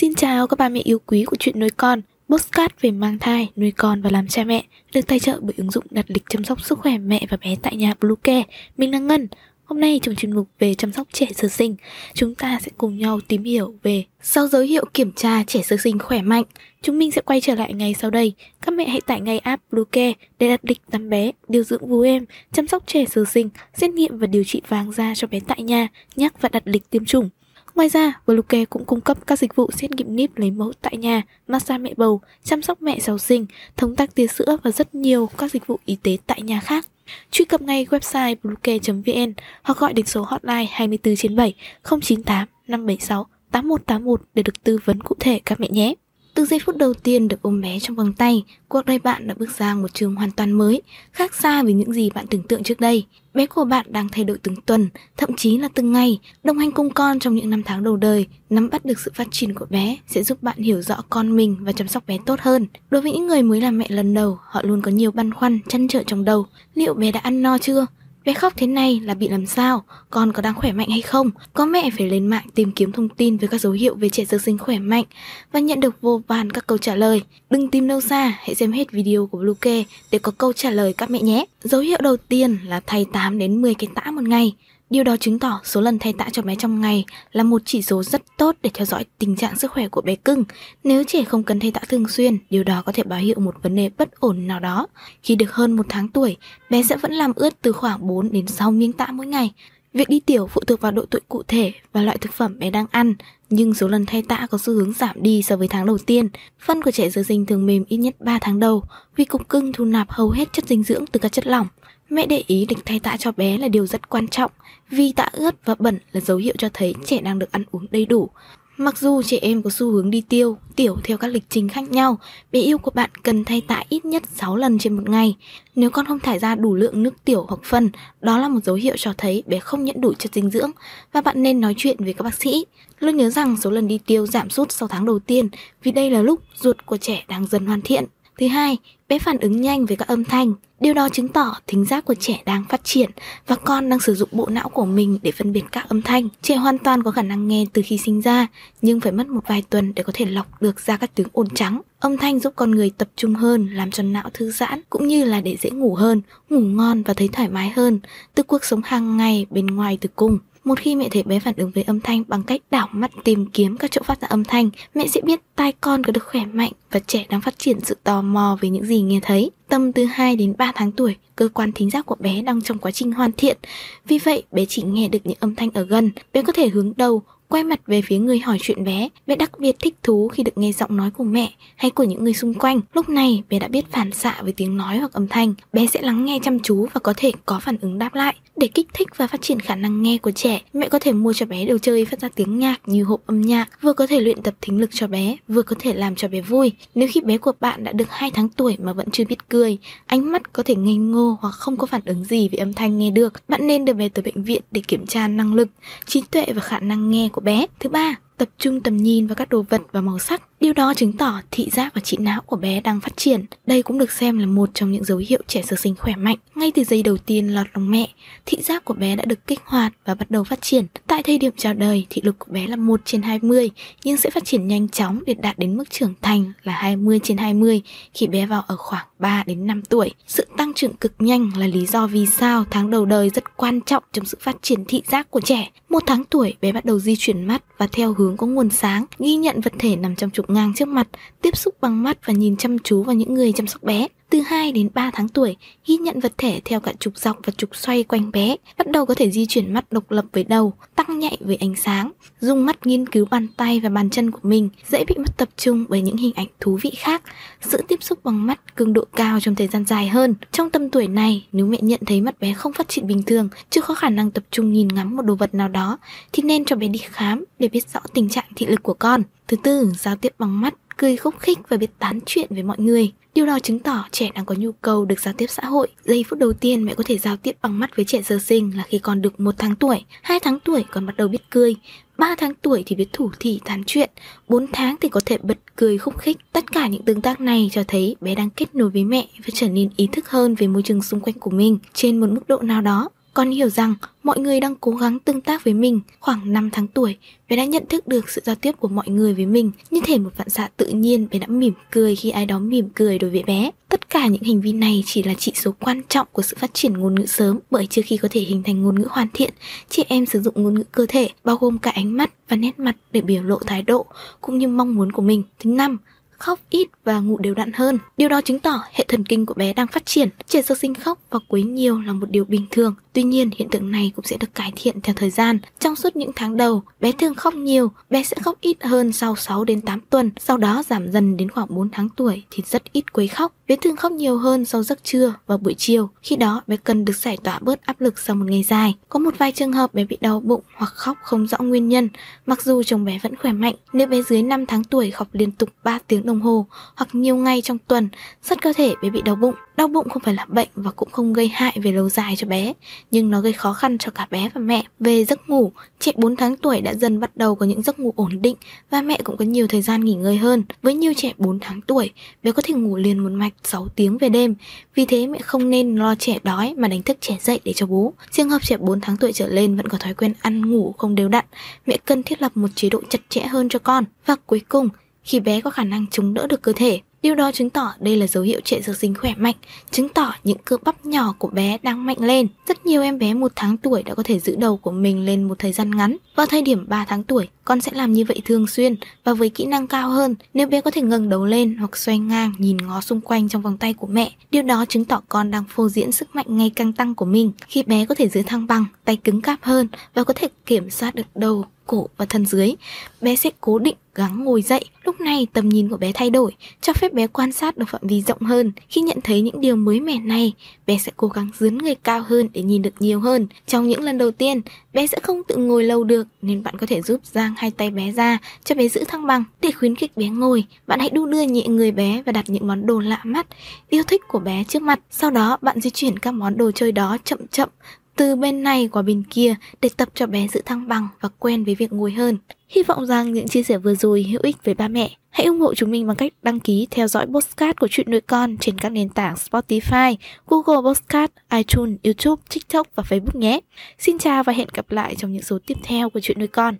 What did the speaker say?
Xin chào các bà mẹ yêu quý của chuyện nuôi con, postcard về mang thai, nuôi con và làm cha mẹ, được tài trợ bởi ứng dụng đặt lịch chăm sóc sức khỏe mẹ và bé tại nhà Bluecare. Mình là Ngân. Hôm nay trong chuyên mục về chăm sóc trẻ sơ sinh, chúng ta sẽ cùng nhau tìm hiểu về sau dấu hiệu kiểm tra trẻ sơ sinh khỏe mạnh. Chúng mình sẽ quay trở lại ngay sau đây. Các mẹ hãy tải ngay app Bluecare để đặt lịch tắm bé, điều dưỡng vú em, chăm sóc trẻ sơ sinh, xét nghiệm và điều trị vàng da cho bé tại nhà, nhắc và đặt lịch tiêm chủng. Ngoài ra, Bluecare cũng cung cấp các dịch vụ xét nghiệm níp lấy mẫu tại nhà, massage mẹ bầu, chăm sóc mẹ sau sinh, thống tắc tia sữa và rất nhiều các dịch vụ y tế tại nhà khác. Truy cập ngay website bluecare.vn hoặc gọi đến số hotline 24 trên 7 098 576 8181 để được tư vấn cụ thể các mẹ nhé. Từ giây phút đầu tiên được ôm bé trong vòng tay, cuộc đời bạn đã bước sang một trường hoàn toàn mới, khác xa với những gì bạn tưởng tượng trước đây. Bé của bạn đang thay đổi từng tuần, thậm chí là từng ngày, đồng hành cùng con trong những năm tháng đầu đời, nắm bắt được sự phát triển của bé sẽ giúp bạn hiểu rõ con mình và chăm sóc bé tốt hơn. Đối với những người mới làm mẹ lần đầu, họ luôn có nhiều băn khoăn, chăn trở trong đầu. Liệu bé đã ăn no chưa? Bé khóc thế này là bị làm sao? Con có đang khỏe mạnh hay không? Có mẹ phải lên mạng tìm kiếm thông tin về các dấu hiệu về trẻ sơ sinh khỏe mạnh và nhận được vô vàn các câu trả lời. Đừng tìm đâu xa, hãy xem hết video của Bluecare để có câu trả lời các mẹ nhé. Dấu hiệu đầu tiên là thay 8 đến 10 cái tã một ngày. Điều đó chứng tỏ số lần thay tã cho bé trong ngày là một chỉ số rất tốt để theo dõi tình trạng sức khỏe của bé cưng. Nếu trẻ không cần thay tã thường xuyên, điều đó có thể báo hiệu một vấn đề bất ổn nào đó. Khi được hơn một tháng tuổi, bé sẽ vẫn làm ướt từ khoảng 4 đến 6 miếng tã mỗi ngày. Việc đi tiểu phụ thuộc vào độ tuổi cụ thể và loại thực phẩm bé đang ăn, nhưng số lần thay tã có xu hướng giảm đi so với tháng đầu tiên. Phân của trẻ sơ sinh thường mềm ít nhất 3 tháng đầu vì cục cưng thu nạp hầu hết chất dinh dưỡng từ các chất lỏng. Mẹ để ý lịch thay tã cho bé là điều rất quan trọng vì tã ướt và bẩn là dấu hiệu cho thấy trẻ đang được ăn uống đầy đủ. Mặc dù trẻ em có xu hướng đi tiêu, tiểu theo các lịch trình khác nhau, bé yêu của bạn cần thay tã ít nhất 6 lần trên một ngày. Nếu con không thải ra đủ lượng nước tiểu hoặc phân, đó là một dấu hiệu cho thấy bé không nhận đủ chất dinh dưỡng và bạn nên nói chuyện với các bác sĩ. Luôn nhớ rằng số lần đi tiêu giảm sút sau tháng đầu tiên vì đây là lúc ruột của trẻ đang dần hoàn thiện. Thứ hai, bé phản ứng nhanh với các âm thanh. Điều đó chứng tỏ thính giác của trẻ đang phát triển và con đang sử dụng bộ não của mình để phân biệt các âm thanh. Trẻ hoàn toàn có khả năng nghe từ khi sinh ra, nhưng phải mất một vài tuần để có thể lọc được ra các tiếng ồn trắng. Âm thanh giúp con người tập trung hơn, làm cho não thư giãn, cũng như là để dễ ngủ hơn, ngủ ngon và thấy thoải mái hơn từ cuộc sống hàng ngày bên ngoài tử cung. Một khi mẹ thấy bé phản ứng với âm thanh bằng cách đảo mắt tìm kiếm các chỗ phát ra âm thanh, mẹ sẽ biết tai con có được khỏe mạnh và trẻ đang phát triển sự tò mò về những gì nghe thấy. Tầm từ 2 đến 3 tháng tuổi, cơ quan thính giác của bé đang trong quá trình hoàn thiện. Vì vậy, bé chỉ nghe được những âm thanh ở gần. Bé có thể hướng đầu, quay mặt về phía người hỏi chuyện bé. Bé đặc biệt thích thú khi được nghe giọng nói của mẹ hay của những người xung quanh. Lúc này, bé đã biết phản xạ với tiếng nói hoặc âm thanh. Bé sẽ lắng nghe chăm chú và có thể có phản ứng đáp lại. Để kích thích và phát triển khả năng nghe của trẻ, mẹ có thể mua cho bé đồ chơi phát ra tiếng nhạc như hộp âm nhạc, vừa có thể luyện tập thính lực cho bé, vừa có thể làm cho bé vui. Nếu khi bé của bạn đã được 2 tháng tuổi mà vẫn chưa biết cười, ánh mắt có thể ngây ngô hoặc không có phản ứng gì với âm thanh nghe được, bạn nên đưa bé tới bệnh viện để kiểm tra năng lực, trí tuệ và khả năng nghe của bé. Thứ ba, tập trung tầm nhìn vào các đồ vật và màu sắc. Điều đó chứng tỏ thị giác và trí não của bé đang phát triển. Đây cũng được xem là một trong những dấu hiệu trẻ sơ sinh khỏe mạnh. Ngay từ giây đầu tiên lọt lòng mẹ, thị giác của bé đã được kích hoạt và bắt đầu phát triển. Tại thời điểm chào đời, thị lực của bé là 1 trên 20, nhưng sẽ phát triển nhanh chóng để đạt đến mức trưởng thành là 20 trên 20 khi bé vào ở khoảng 3 đến 5 tuổi. Sự tăng trưởng cực nhanh là lý do vì sao tháng đầu đời rất quan trọng trong sự phát triển thị giác của trẻ. Một tháng tuổi, bé bắt đầu di chuyển mắt và theo hướng có nguồn sáng, ghi nhận vật thể nằm trong trục ngang trước mặt, tiếp xúc bằng mắt và nhìn chăm chú vào những người chăm sóc bé. Từ 2 đến 3 tháng tuổi, ghi nhận vật thể theo cả trục dọc và trục xoay quanh bé, bắt đầu có thể di chuyển mắt độc lập với đầu, tăng nhạy với ánh sáng, dùng mắt nghiên cứu bàn tay và bàn chân của mình, dễ bị mất tập trung bởi những hình ảnh thú vị khác, sự tiếp xúc bằng mắt cường độ cao trong thời gian dài hơn. Trong tầm tuổi này, nếu mẹ nhận thấy mắt bé không phát triển bình thường, chưa có khả năng tập trung nhìn ngắm một đồ vật nào đó, thì nên cho bé đi khám để biết rõ tình trạng thị lực của con. Thứ tư, giao tiếp bằng mắt cười khúc khích và biết tán chuyện với mọi người. Điều đó chứng tỏ trẻ đang có nhu cầu được giao tiếp xã hội. Giây phút đầu tiên mẹ có thể giao tiếp bằng mắt với trẻ sơ sinh là khi còn được một tháng tuổi, 2 tháng tuổi còn bắt đầu biết cười, 3 tháng tuổi thì biết thủ thỉ tán chuyện, 4 tháng thì có thể bật cười khúc khích. Tất cả những tương tác này cho thấy bé đang kết nối với mẹ và trở nên ý thức hơn về môi trường xung quanh của mình trên một mức độ nào đó. Con hiểu rằng mọi người đang cố gắng tương tác với mình. Khoảng 5 tháng tuổi, bé đã nhận thức được sự giao tiếp của mọi người với mình. Như thể một vạn xạ tự nhiên, bé đã mỉm cười khi ai đó mỉm cười đối với bé. Tất cả những hành vi này chỉ là chỉ số quan trọng của sự phát triển ngôn ngữ sớm bởi trước khi có thể hình thành ngôn ngữ hoàn thiện, chị em sử dụng ngôn ngữ cơ thể bao gồm cả ánh mắt và nét mặt để biểu lộ thái độ cũng như mong muốn của mình. Thứ năm, khóc ít và ngủ đều đặn hơn. Điều đó chứng tỏ hệ thần kinh của bé đang phát triển. Trẻ sơ sinh khóc và quấy nhiều là một điều bình thường. Tuy nhiên, hiện tượng này cũng sẽ được cải thiện theo thời gian. Trong suốt những tháng đầu, bé thường khóc nhiều, bé sẽ khóc ít hơn sau 6 đến 8 tuần, sau đó giảm dần đến khoảng 4 tháng tuổi thì rất ít quấy khóc. Bé thường khóc nhiều hơn sau giấc trưa và buổi chiều. Khi đó, bé cần được giải tỏa bớt áp lực sau một ngày dài. Có một vài trường hợp bé bị đau bụng hoặc khóc không rõ nguyên nhân, mặc dù chồng bé vẫn khỏe mạnh. Nếu bé dưới 5 tháng tuổi khóc liên tục 3 tiếng đồng hồ hoặc nhiều ngày trong tuần, rất có thể bé bị đau bụng. Đau bụng không phải là bệnh và cũng không gây hại về lâu dài cho bé, nhưng nó gây khó khăn cho cả bé và mẹ. Về giấc ngủ, trẻ 4 tháng tuổi đã dần bắt đầu có những giấc ngủ ổn định và mẹ cũng có nhiều thời gian nghỉ ngơi hơn. Với nhiều trẻ 4 tháng tuổi, bé có thể ngủ liền một mạch 6 tiếng về đêm. Vì thế mẹ không nên lo trẻ đói mà đánh thức trẻ dậy để cho bú. Trường hợp trẻ 4 tháng tuổi trở lên vẫn có thói quen ăn ngủ không đều đặn, mẹ cần thiết lập một chế độ chặt chẽ hơn cho con. Và cuối cùng, khi bé có khả năng chống đỡ được cơ thể. Điều đó chứng tỏ đây là dấu hiệu trẻ sơ sinh khỏe mạnh, chứng tỏ những cơ bắp nhỏ của bé đang mạnh lên. Rất nhiều em bé một tháng tuổi đã có thể giữ đầu của mình lên một thời gian ngắn. Vào thời điểm 3 tháng tuổi, con sẽ làm như vậy thường xuyên và với kỹ năng cao hơn. Nếu bé có thể ngẩng đầu lên hoặc xoay ngang nhìn ngó xung quanh trong vòng tay của mẹ, điều đó chứng tỏ con đang phô diễn sức mạnh ngày càng tăng của mình. Khi bé có thể giữ thăng bằng, tay cứng cáp hơn và có thể kiểm soát được đầu cổ và thân dưới. Bé sẽ cố định gắng ngồi dậy. Lúc này tầm nhìn của bé thay đổi, cho phép bé quan sát được phạm vi rộng hơn. Khi nhận thấy những điều mới mẻ này, bé sẽ cố gắng dướn người cao hơn để nhìn được nhiều hơn. Trong những lần đầu tiên, bé sẽ không tự ngồi lâu được nên bạn có thể giúp giang hai tay bé ra cho bé giữ thăng bằng. Để khuyến khích bé ngồi, bạn hãy đu đưa nhẹ người bé và đặt những món đồ lạ mắt, yêu thích của bé trước mặt. Sau đó bạn di chuyển các món đồ chơi đó chậm chậm từ bên này qua bên kia để tập cho bé giữ thăng bằng và quen với việc ngồi hơn. Hy vọng rằng những chia sẻ vừa rồi hữu ích với ba mẹ. Hãy ủng hộ chúng mình bằng cách đăng ký theo dõi postcard của chuyện nuôi con trên các nền tảng Spotify, Google Postcard, iTunes, YouTube, TikTok và Facebook nhé. Xin chào và hẹn gặp lại trong những số tiếp theo của chuyện nuôi con.